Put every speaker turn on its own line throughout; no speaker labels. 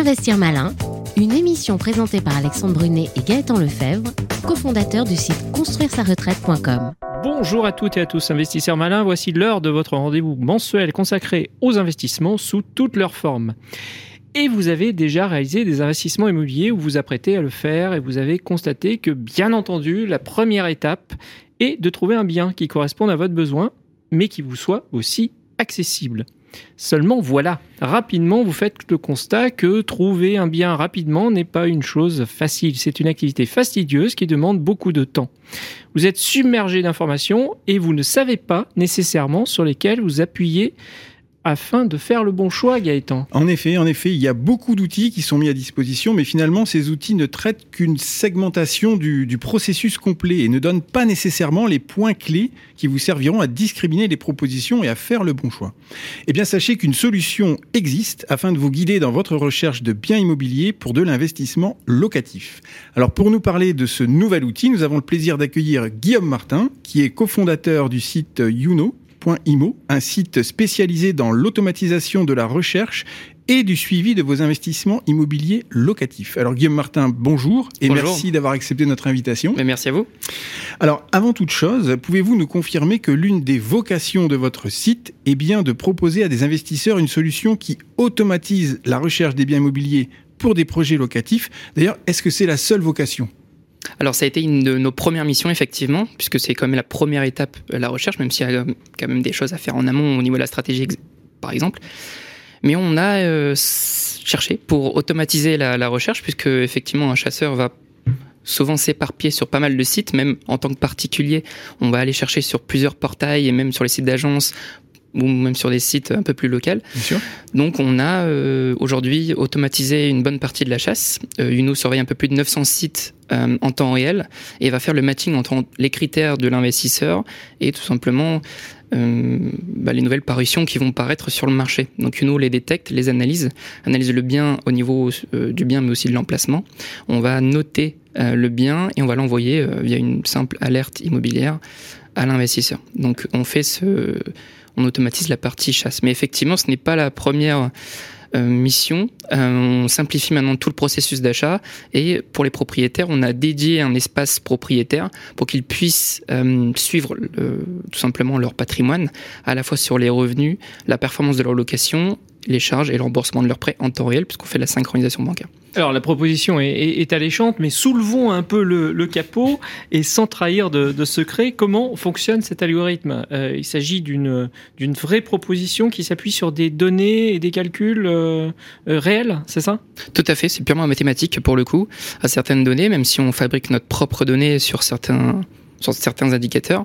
Investir Malin, une émission présentée par Alexandre Brunet et Gaëtan Lefebvre, cofondateurs du site construire-sa-retraite.com.
Bonjour à toutes et à tous, investisseurs malins. Voici l'heure de votre rendez-vous mensuel consacré aux investissements sous toutes leurs formes. Et vous avez déjà réalisé des investissements immobiliers ou vous vous apprêtez à le faire et vous avez constaté que, bien entendu, la première étape est de trouver un bien qui corresponde à votre besoin, mais qui vous soit aussi accessible. Seulement voilà, rapidement vous faites le constat que trouver un bien rapidement n'est pas une chose facile, c'est une activité fastidieuse qui demande beaucoup de temps. Vous êtes submergé d'informations et vous ne savez pas nécessairement sur lesquelles vous appuyez afin de faire le bon choix, Gaëtan.
En effet, en effet, il y a beaucoup d'outils qui sont mis à disposition, mais finalement, ces outils ne traitent qu'une segmentation du, processus complet et ne donnent pas nécessairement les points clés qui vous serviront à discriminer les propositions et à faire le bon choix. Eh bien, sachez qu'une solution existe afin de vous guider dans votre recherche de biens immobiliers pour de l'investissement locatif. Alors, pour nous parler de ce nouvel outil, nous avons le plaisir d'accueillir Guillaume Martin, qui est cofondateur du site Youno, .imo, un site spécialisé dans l'automatisation de la recherche et du suivi de vos investissements immobiliers locatifs. Alors Guillaume Martin, bonjour et
bonjour.
merci d'avoir accepté notre invitation.
Mais merci à vous.
Alors avant toute chose, pouvez-vous nous confirmer que l'une des vocations de votre site est bien de proposer à des investisseurs une solution qui automatise la recherche des biens immobiliers pour des projets locatifs? D'ailleurs, est-ce que c'est la seule vocation?
Alors ça a été une de nos premières missions effectivement, puisque c'est quand même la première étape la recherche, même s'il y a quand même des choses à faire en amont au niveau de la stratégie par exemple. Mais on a euh, cherché pour automatiser la, la, recherche, puisque effectivement un chasseur va souvent s'éparpiller sur pas mal de sites, même en tant que particulier, on va aller chercher sur plusieurs portails et même sur les sites d'agence ou même sur des sites un peu plus locaux. Donc on a euh, aujourd'hui automatisé une bonne partie de la chasse. Euh, Uno surveille un peu plus de 900 sites euh, en temps réel et va faire le matching entre les critères de l'investisseur et tout simplement euh, bah, les nouvelles parutions qui vont paraître sur le marché. Donc Uno les détecte, les analyse, analyse le bien au niveau du bien mais aussi de l'emplacement. On va noter le bien et on va l'envoyer via une simple alerte immobilière à l'investisseur. Donc on fait ce on automatise la partie chasse. Mais effectivement, ce n'est pas la première euh, mission. Euh, on simplifie maintenant tout le processus d'achat et pour les propriétaires, on a dédié un espace propriétaire pour qu'ils puissent euh, suivre tout simplement leur patrimoine, à la fois sur les revenus, la performance de leur location les charges et le remboursement de leurs prêts en temps réel, puisqu'on fait la synchronisation bancaire.
Alors la proposition est, est, est alléchante, mais soulevons un peu le, le capot et sans trahir de, de, secret, comment fonctionne cet algorithme? Euh, Il s'agit d'une vraie proposition qui s'appuie sur des données et des calculs euh, euh, réels, c'est ça?
Tout à fait, c'est purement mathématique pour le coup, à certaines données, même si on fabrique notre propre données sur certains sur certains indicateurs.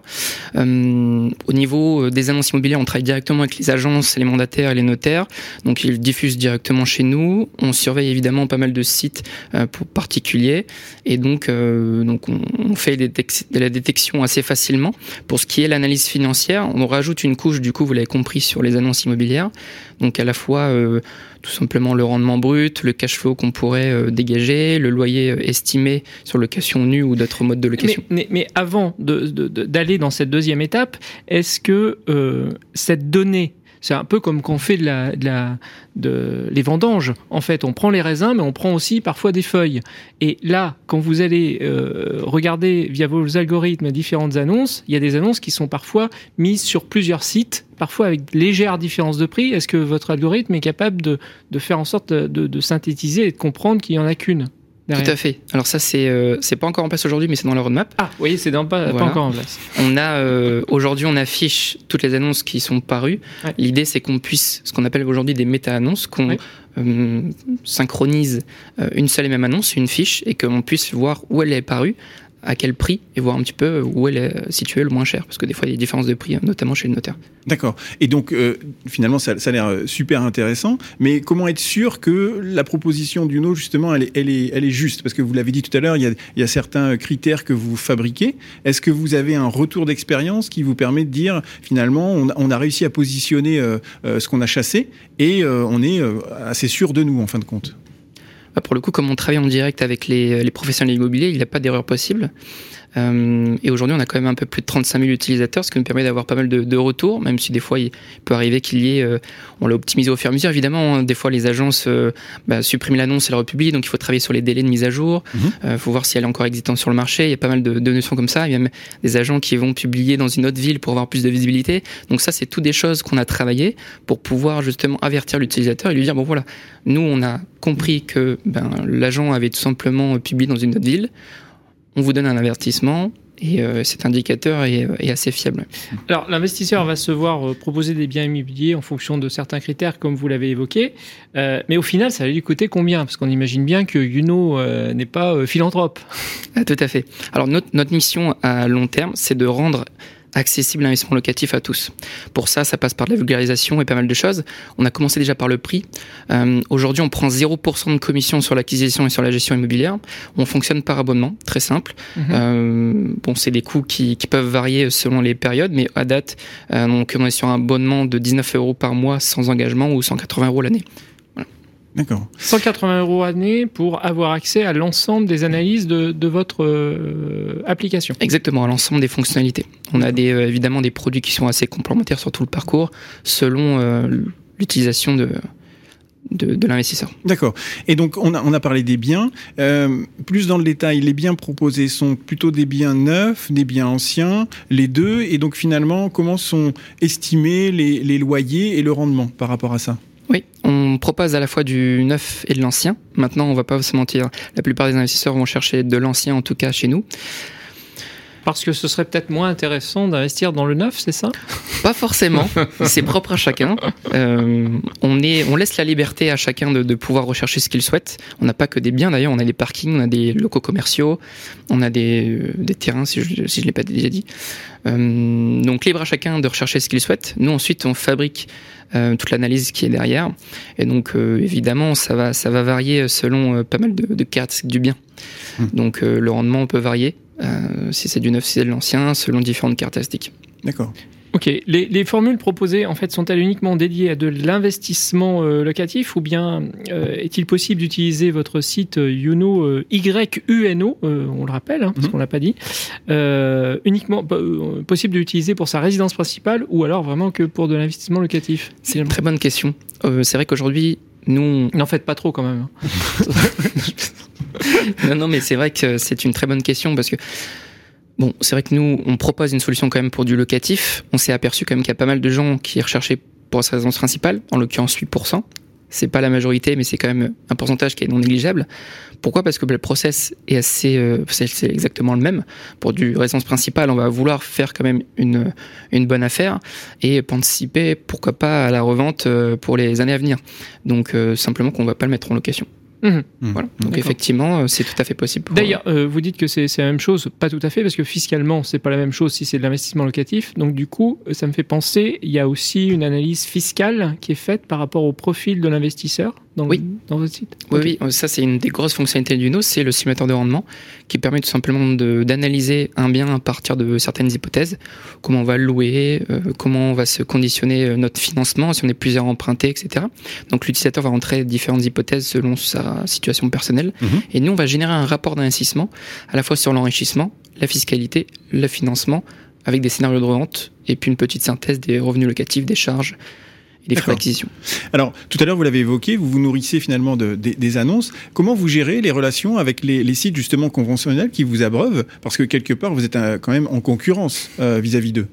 Euh, au niveau des annonces immobilières, on travaille directement avec les agences, les mandataires et les notaires. Donc ils diffusent directement chez nous. On surveille évidemment pas mal de sites euh, pour particuliers et donc euh, donc on, fait de la détection assez facilement. Pour ce qui est l'analyse financière, on rajoute une couche du coup, vous l'avez compris, sur les annonces immobilières. Donc à la fois euh, tout simplement le rendement brut, le cash flow qu'on pourrait euh, dégager, le loyer euh, estimé sur location nue ou d'autres modes de location.
Mais, avant d'aller dans cette deuxième étape, est-ce que euh, cette donnée c'est un peu comme fait de la, de, les vendanges. En fait, on prend les raisins, mais on prend aussi parfois des feuilles. Et là, quand vous allez euh, regarder via vos algorithmes différentes annonces, il y a des annonces qui sont parfois mises sur plusieurs sites, parfois avec légère différence de prix. Est-ce que votre algorithme est capable de, faire en sorte de, de synthétiser et de comprendre qu'il n'y en a qu'une?
Derrière. Tout à fait. Alors ça c'est euh, c'est pas encore en place aujourd'hui, mais c'est dans la roadmap.
Ah oui, c'est dans pas, voilà. pas encore en place.
On a euh, aujourd'hui on affiche toutes les annonces qui sont parues. Ouais. L'idée c'est qu'on puisse ce qu'on appelle aujourd'hui des méta-annonces, qu'on ouais. euh, synchronise une seule et même annonce, une fiche, et qu'on puisse voir où elle est parue à quel prix et voir un petit peu où elle est située le moins cher parce que des fois il y a des différences de prix notamment chez le notaire.
D'accord. Et donc euh, finalement ça, a l'air super intéressant, mais comment être sûr que la proposition du no justement elle est, elle est, juste? Parce que vous l'avez dit tout à l'heure il y, a, y a certains critères que vous fabriquez. Est-ce que vous avez un retour d'expérience qui vous permet de dire finalement on, a réussi à positionner euh, euh, ce qu'on a chassé et on est assez sûr de nous en fin de compte?
Pour le coup, comme on travaille en direct avec les, les professionnels immobiliers, il n'y a pas d'erreur possible. Euh, et aujourd'hui, on a quand même un peu plus de 35 000 utilisateurs, ce qui nous permet d'avoir pas mal de, de, retours, même si des fois, il peut arriver qu'il y ait, euh, on l'a optimisé au fur et à mesure. Évidemment, hein, des fois, les agences euh, bah, suppriment l'annonce et la republient, donc il faut travailler sur les délais de mise à jour. Il
Mhm.
faut voir si elle est encore existante sur le marché. Il y a pas mal de, de notions comme ça. Il y a même des agents qui vont publier dans une autre ville pour avoir plus de visibilité. Donc ça, c'est toutes des choses qu'on a travaillé pour pouvoir justement avertir l'utilisateur et lui dire bon voilà, nous on a compris que ben, l'agent avait tout simplement publié dans une autre ville. On vous donne un avertissement et euh, cet indicateur est, est assez fiable.
Alors, l'investisseur va se voir euh, proposer des biens immobiliers en fonction de certains critères, comme vous l'avez évoqué. Euh, mais au final, ça va lui coûter combien? Parce qu'on imagine bien que Yuno n'est pas philanthrope.
Ah, tout à fait. Alors, notre, notre mission à long terme, c'est de rendre accessible l'investissement locatif à tous. Pour ça, ça passe par de la vulgarisation et pas mal de choses. On a commencé déjà par le prix. Euh, Aujourd'hui, on prend 0% de commission sur l'acquisition et sur la gestion immobilière. On fonctionne par abonnement, très simple.
Mhm.
Euh, bon, c'est des coûts qui, qui peuvent varier selon les périodes, mais à date, euh, donc on est sur un abonnement de 19 euros par mois sans engagement ou 180 euros l'année.
D'accord.
180 euros année pour avoir accès à l'ensemble des analyses de, de votre euh, application.
Exactement, à l'ensemble des fonctionnalités. On a des, euh, évidemment des produits qui sont assez complémentaires sur tout le parcours, selon euh, l'utilisation de, de, de l'investisseur.
D'accord. Et donc, on a, on a parlé des biens. Euh, plus dans le détail, les biens proposés sont plutôt des biens neufs, des biens anciens, les deux. Et donc, finalement, comment sont estimés les, les loyers et le rendement par rapport à ça?
Oui, on propose à la fois du neuf et de l'ancien. Maintenant, on va pas se mentir, la plupart des investisseurs vont chercher de l'ancien, en tout cas chez nous.
Parce que ce serait peut-être moins intéressant d'investir dans le neuf, c'est ça?
Pas forcément, c'est propre à chacun. Euh, on, est, on laisse la liberté à chacun de, pouvoir rechercher ce qu'il souhaite. On n'a pas que des biens d'ailleurs, on a des parkings, on a des locaux commerciaux, on a des, euh, des terrains, si je ne si je l'ai pas déjà dit. Euh, donc libre à chacun de rechercher ce qu'il souhaite. Nous ensuite, on fabrique toute l'analyse qui est derrière. Et donc évidemment, ça va, ça va varier selon pas mal de, de caractéristiques du bien.
Hmm.
Donc euh, le rendement peut varier. euh, si c'est du neuf, si c'est de l'ancien, selon différentes caractéristiques.
D'accord.
Ok. Les, les formules proposées, en fait, sont-elles uniquement dédiées à de l'investissement euh, locatif ou bien euh, est-il possible d'utiliser votre site euh, Yuno, euh, YUNO, euh, on le rappelle, hein, parce
Mhm.
qu'on l'a pas dit, euh, uniquement euh, possible de l'utiliser pour sa résidence principale ou alors vraiment que pour de l'investissement locatif
C'est une très bonne question. Euh, c'est vrai qu'aujourd'hui, nous,
N'en faites pas trop quand même.
non, non, mais c'est vrai que c'est une très bonne question parce que bon, c'est vrai que nous, on propose une solution quand même pour du locatif. On s'est aperçu quand même qu'il y a pas mal de gens qui recherchaient pour sa résidence principale, en l'occurrence 8%. C'est pas la majorité, mais c'est quand même un pourcentage qui est non négligeable. Pourquoi? Parce que le process est assez, euh, c'est exactement le même. Pour du résidence principale, on va vouloir faire quand même une une bonne affaire et participer, pourquoi pas, à la revente euh, pour les années à venir. Donc euh, simplement qu'on va pas le mettre en location.
Mhm.
Voilà. Donc effectivement, euh, c'est tout à fait possible. pour-
D'ailleurs, euh, vous dites que c'est la même chose, pas tout à fait, parce que fiscalement, c'est pas la même chose si c'est de l'investissement locatif. Donc du coup, euh, ça me fait penser, il y a aussi une analyse fiscale qui est faite par rapport au profil de l'investisseur dans,
Oui.
dans votre site?
Oui, oui, ça c'est une des grosses fonctionnalités du NO, c'est le simulateur de rendement qui permet tout simplement de- d'analyser un bien à partir de certaines hypothèses, comment on va le louer, euh, comment on va se conditionner euh, notre financement, si on est plusieurs empruntés, etc. Donc l'utilisateur va rentrer différentes hypothèses selon sa situation personnelle
Mhm.
et nous on va générer un rapport d'investissement à la fois sur l'enrichissement, la fiscalité, le financement avec des scénarios de revente et puis une petite synthèse des revenus locatifs, des charges et des frais d'acquisition.
Alors, tout à l'heure, vous l'avez évoqué, vous vous nourrissez finalement de, des, des annonces. Comment vous gérez les relations avec les, les sites justement conventionnels qui vous abreuvent? Parce que quelque part, vous êtes euh, quand même en concurrence euh, vis-à-vis d'eux.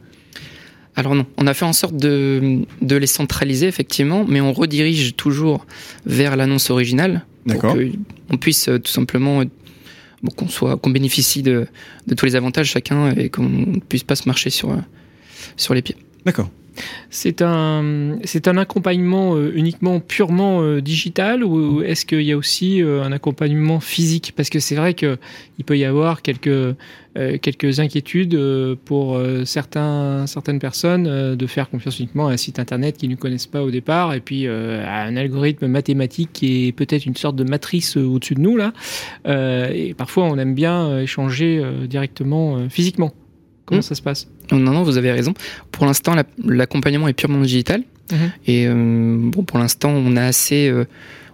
Alors non, on a fait en sorte de, de les centraliser effectivement, mais on redirige toujours vers l'annonce originale pour
D'accord.
qu'on puisse euh, tout simplement bon, qu'on soit qu'on bénéficie de, de tous les avantages chacun et qu'on ne puisse pas se marcher sur sur les pieds.
D'accord.
C'est un, c'est un accompagnement euh, uniquement purement euh, digital ou est-ce qu'il y a aussi euh, un accompagnement physique? Parce que c'est vrai que il peut y avoir quelques, quelques inquiétudes pour certains, certaines personnes de faire confiance uniquement à un site internet qu'ils ne connaissent pas au départ et puis à un algorithme mathématique qui est peut-être une sorte de matrice au-dessus de nous là. Et parfois on aime bien échanger directement physiquement. Comment
Mm.
ça se passe?
Non, non, vous avez raison. Pour l'instant, la- l'accompagnement est purement digital.
Mhm.
Et euh, bon, pour l'instant, on a assez, euh,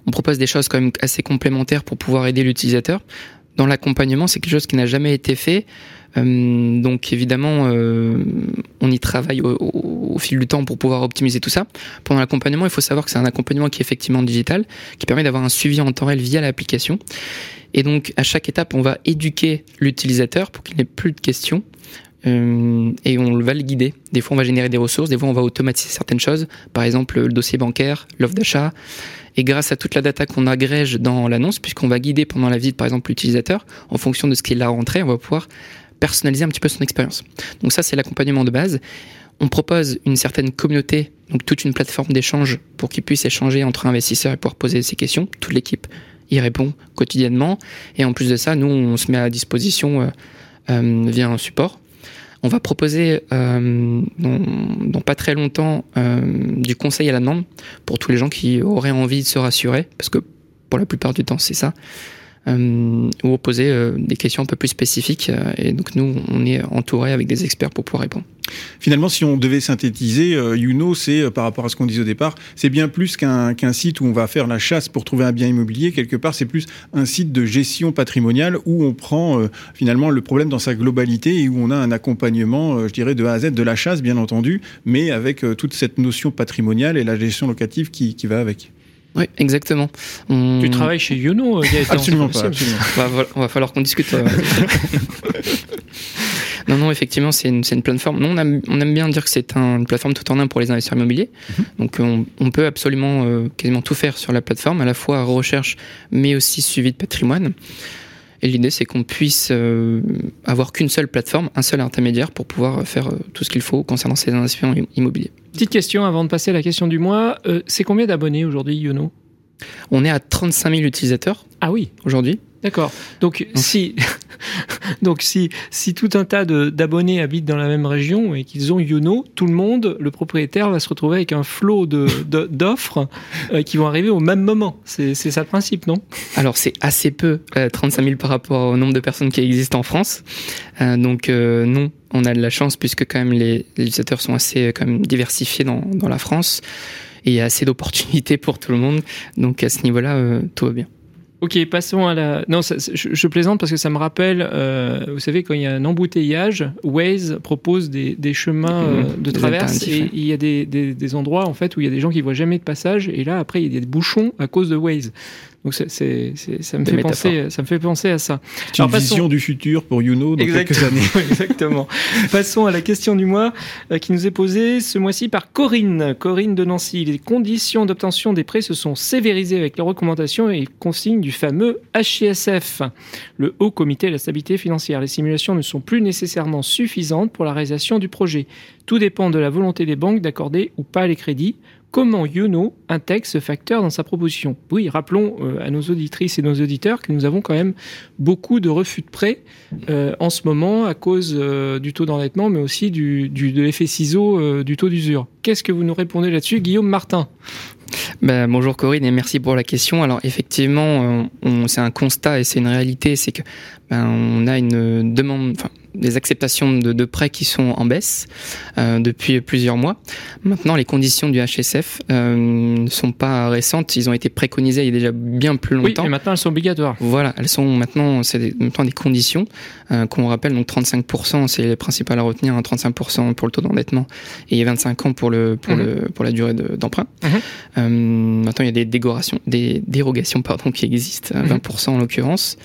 on propose des choses quand même assez complémentaires pour pouvoir aider l'utilisateur. dans l'accompagnement, c'est quelque chose qui n'a jamais été fait. Euh, donc évidemment, on y travaille au, au, au, fil du temps pour pouvoir optimiser tout ça. Pendant l'accompagnement, il faut savoir que c'est un accompagnement qui est effectivement digital, qui permet d'avoir un suivi en temps réel via l'application. Et donc à chaque étape, on va éduquer l'utilisateur pour qu'il n'ait plus de questions. Euh, et on va le guider. Des fois, on va générer des ressources, des fois, on va automatiser certaines choses, par exemple le dossier bancaire, l'offre d'achat. Et grâce à toute la data qu'on agrège dans l'annonce, puisqu'on va guider pendant la visite, par exemple, l'utilisateur, en fonction de ce qu'il a rentré, on va pouvoir personnaliser un petit peu son expérience. Donc ça, c'est l'accompagnement de base. On propose une certaine communauté, donc toute une plateforme d'échange pour qu'ils puissent échanger entre investisseurs et pouvoir poser ces questions. Toute l'équipe y répond quotidiennement. Et en plus de ça, nous, on se met à disposition euh, euh, via un support on va proposer euh, dans, pas très longtemps euh, du conseil à la demande pour tous les gens qui auraient envie de se rassurer, parce que pour la plupart du temps c'est ça, euh, ou poser euh, des questions un peu plus spécifiques. euh, et donc nous, on est entouré avec des experts pour pouvoir répondre.
Finalement, si on devait synthétiser, Youno, c'est par rapport à ce qu'on disait au départ, c'est bien plus qu'un site où on va faire la chasse pour trouver un bien immobilier. Quelque part, c'est plus un site de gestion patrimoniale où on prend finalement le problème dans sa globalité et où on a un accompagnement, je dirais, de A à Z, de la chasse, bien entendu, mais avec toute cette notion patrimoniale et la gestion locative qui, qui va avec.
Oui, exactement. On...
Tu travailles chez Youno, Gaëtan
Absolument pas. Absolument.
On, va, on va falloir qu'on discute. euh. non, non, effectivement, c'est une, une, plateforme. Non, on, aime, on aime bien dire que c'est un, une plateforme tout en un pour les investisseurs immobiliers.
Mhm.
Mm -hmm. Donc, on, on, peut absolument euh, quasiment tout faire sur la plateforme, à la fois recherche, mais aussi suivi de patrimoine. Et l'idée, c'est qu'on puisse euh, avoir qu'une seule plateforme, un seul intermédiaire pour pouvoir faire euh, tout ce qu'il faut concernant ces investissements immobiliers.
Petite question avant de passer à la question du mois. Euh, c'est combien d'abonnés aujourd'hui, Yono?
On est à 35 000 utilisateurs.
Ah oui
Aujourd'hui.
D'accord. Donc, donc, si, donc si, si tout un tas d'abonnés habitent dans la même région et qu'ils ont Yono, tout le monde, le propriétaire, va se retrouver avec un flot d'offres de, euh, qui vont arriver au même moment. C'est ça le principe, non?
Alors, c'est assez peu, euh, 35 000 par rapport au nombre de personnes qui existent en France. Euh, donc, non, on a de la chance puisque quand même les, les utilisateurs sont assez quand même diversifiés dans, dans la France et il y a assez d'opportunités pour tout le monde. Donc, à ce niveau-là, euh, tout va bien.
Ok, passons à la. Non, ça, je, je, plaisante parce que ça me rappelle, euh, vous savez, quand il y a un embouteillage, Waze propose des, des chemins euh, de traverse et il y a des, des, des, endroits en fait où il y a des gens qui voient jamais de passage et là après il y a des bouchons à cause de Waze. Donc c'est, c'est, ça me fait penser, ça me fait penser à ça.
C'est une vision du futur pour Youno dans
exactement,
quelques années.
exactement. passons à la question du mois euh, qui nous est posée ce mois-ci par Corinne, Corinne de Nancy. Les conditions d'obtention des prêts se sont sévérisées avec les recommandations et consignes du fameux HCSF, le Haut Comité de la stabilité financière. Les simulations ne sont plus nécessairement suffisantes pour la réalisation du projet. Tout dépend de la volonté des banques d'accorder ou pas les crédits comment Yono intègre ce facteur dans sa proposition. Oui, rappelons euh, à nos auditrices et nos auditeurs que nous avons quand même beaucoup de refus de prêts euh, en ce moment à cause euh, du taux d'endettement, mais aussi de l'effet ciseau du taux d'usure. Qu'est-ce que vous nous répondez là-dessus, Guillaume Martin?
Ben, bonjour Corinne et merci pour la question. Alors effectivement, c'est un constat et c'est une réalité, c'est que ben, on a une demande, des acceptations de, de, prêts qui sont en baisse euh, depuis plusieurs mois. Maintenant, les conditions du HSF euh, ne sont pas récentes. Ils ont été préconisés il y a déjà bien plus longtemps.
Oui, et maintenant elles sont obligatoires.
Voilà, elles sont maintenant, c'est des, maintenant des conditions euh, qu'on rappelle. Donc 35%, c'est les principales à retenir. Hein, 35% pour le taux d'endettement et 25 ans pour le pour mmh. le pour la durée d'emprunt. De, mmh. maintenant, il y a des dérogations, des dérogations pardon qui existent, mmh. 20% en l'occurrence.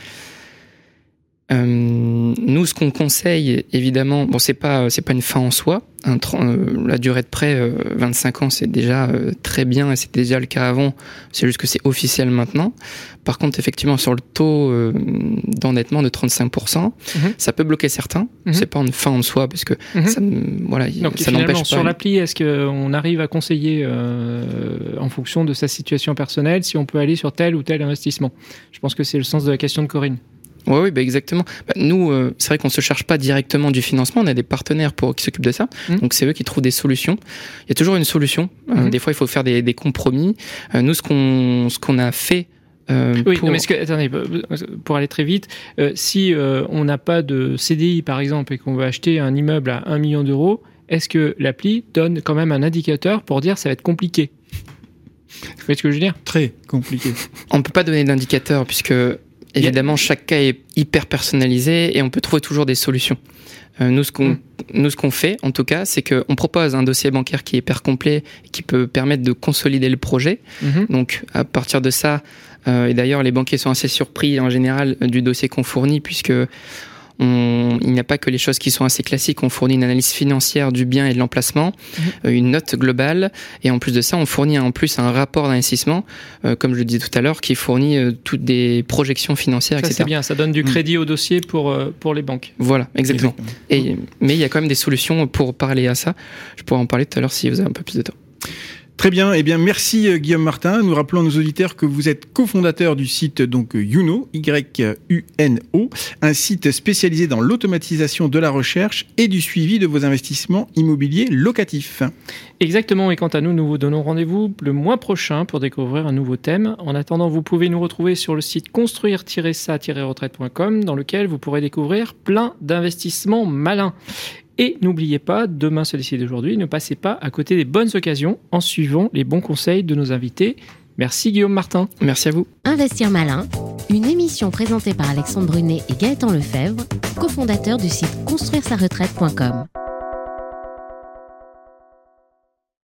Euh, nous, ce qu'on conseille, évidemment, bon, c'est pas c'est pas une fin en soi. Un, euh, la durée de prêt, euh, 25 ans, c'est déjà euh, très bien et c'était déjà le cas avant. C'est juste que c'est officiel maintenant. Par contre, effectivement, sur le taux euh, d'endettement de 35%, mm -hmm. ça peut bloquer certains. Mm -hmm. C'est pas une fin en soi parce que mm -hmm. ça, voilà,
Donc,
ça
n'empêche pas. Sur l'appli, est-ce qu'on arrive à conseiller euh, en fonction de sa situation personnelle si on peut aller sur tel ou tel investissement? Je pense que c'est le sens de la question de Corinne.
Oui, oui, bah exactement. Bah, nous, euh, c'est vrai qu'on ne se charge pas directement du financement, on a des partenaires pour, qui s'occupent de ça. Mmh. Donc c'est eux qui trouvent des solutions. Il y a toujours une solution. Mmh. Euh, des fois, il faut faire des, des compromis. Euh, nous, ce qu'on ce qu'on a fait
euh, oui, pour... Non, mais que, attendez, pour aller très vite, euh, si euh, on n'a pas de CDI par exemple et qu'on veut acheter un immeuble à 1 million d'euros, est-ce que l'appli donne quand même un indicateur pour dire ça va être compliqué? Vous voyez ce que je veux dire?
Très compliqué.
on ne peut pas donner d'indicateur puisque Évidemment, chaque cas est hyper personnalisé et on peut trouver toujours des solutions. Euh, nous, ce qu'on
Mm.
nous, ce qu'on fait, en tout cas, c'est qu'on propose un dossier bancaire qui est hyper complet, qui peut permettre de consolider le projet.
Mhm.
Donc, à partir de ça, euh, et d'ailleurs, les banquiers sont assez surpris en général du dossier qu'on fournit, puisque on- il n'y a pas que les choses qui sont assez classiques. On fournit une analyse financière du bien et de l'emplacement,
Mhm.
euh, une note globale, et en plus de ça, on fournit en plus un rapport d'investissement, euh, comme je le disais tout à l'heure, qui fournit euh, toutes des projections financières,
Ça, c'est
etc.
bien. Ça donne du
Mm.
crédit au dossier pour, euh, pour les banques.
Voilà, exactement. Et, mais il y a quand même des solutions pour parler à ça. Je pourrais en parler tout à l'heure si vous avez un peu plus de temps.
Très bien, eh bien merci euh, Guillaume Martin. Nous rappelons à nos auditeurs que vous êtes cofondateur du site donc euh, Youno, Y-U-N-O, un site spécialisé dans l'automatisation de la recherche et du suivi de vos investissements immobiliers locatifs.
Exactement, et quant à nous, nous vous donnons rendez-vous le mois prochain pour découvrir un nouveau thème. En attendant, vous pouvez nous retrouver sur le site construire-ça-retraite.com dans lequel vous pourrez découvrir plein d'investissements malins. Et n'oubliez pas, demain c'est décidé d'aujourd'hui, ne passez pas à côté des bonnes occasions en suivant les bons conseils de nos invités. Merci Guillaume Martin.
Merci à vous.
Investir malin, une émission présentée par Alexandre Brunet et Gaëtan Lefebvre, cofondateurs du site construire-sa-retraite.com.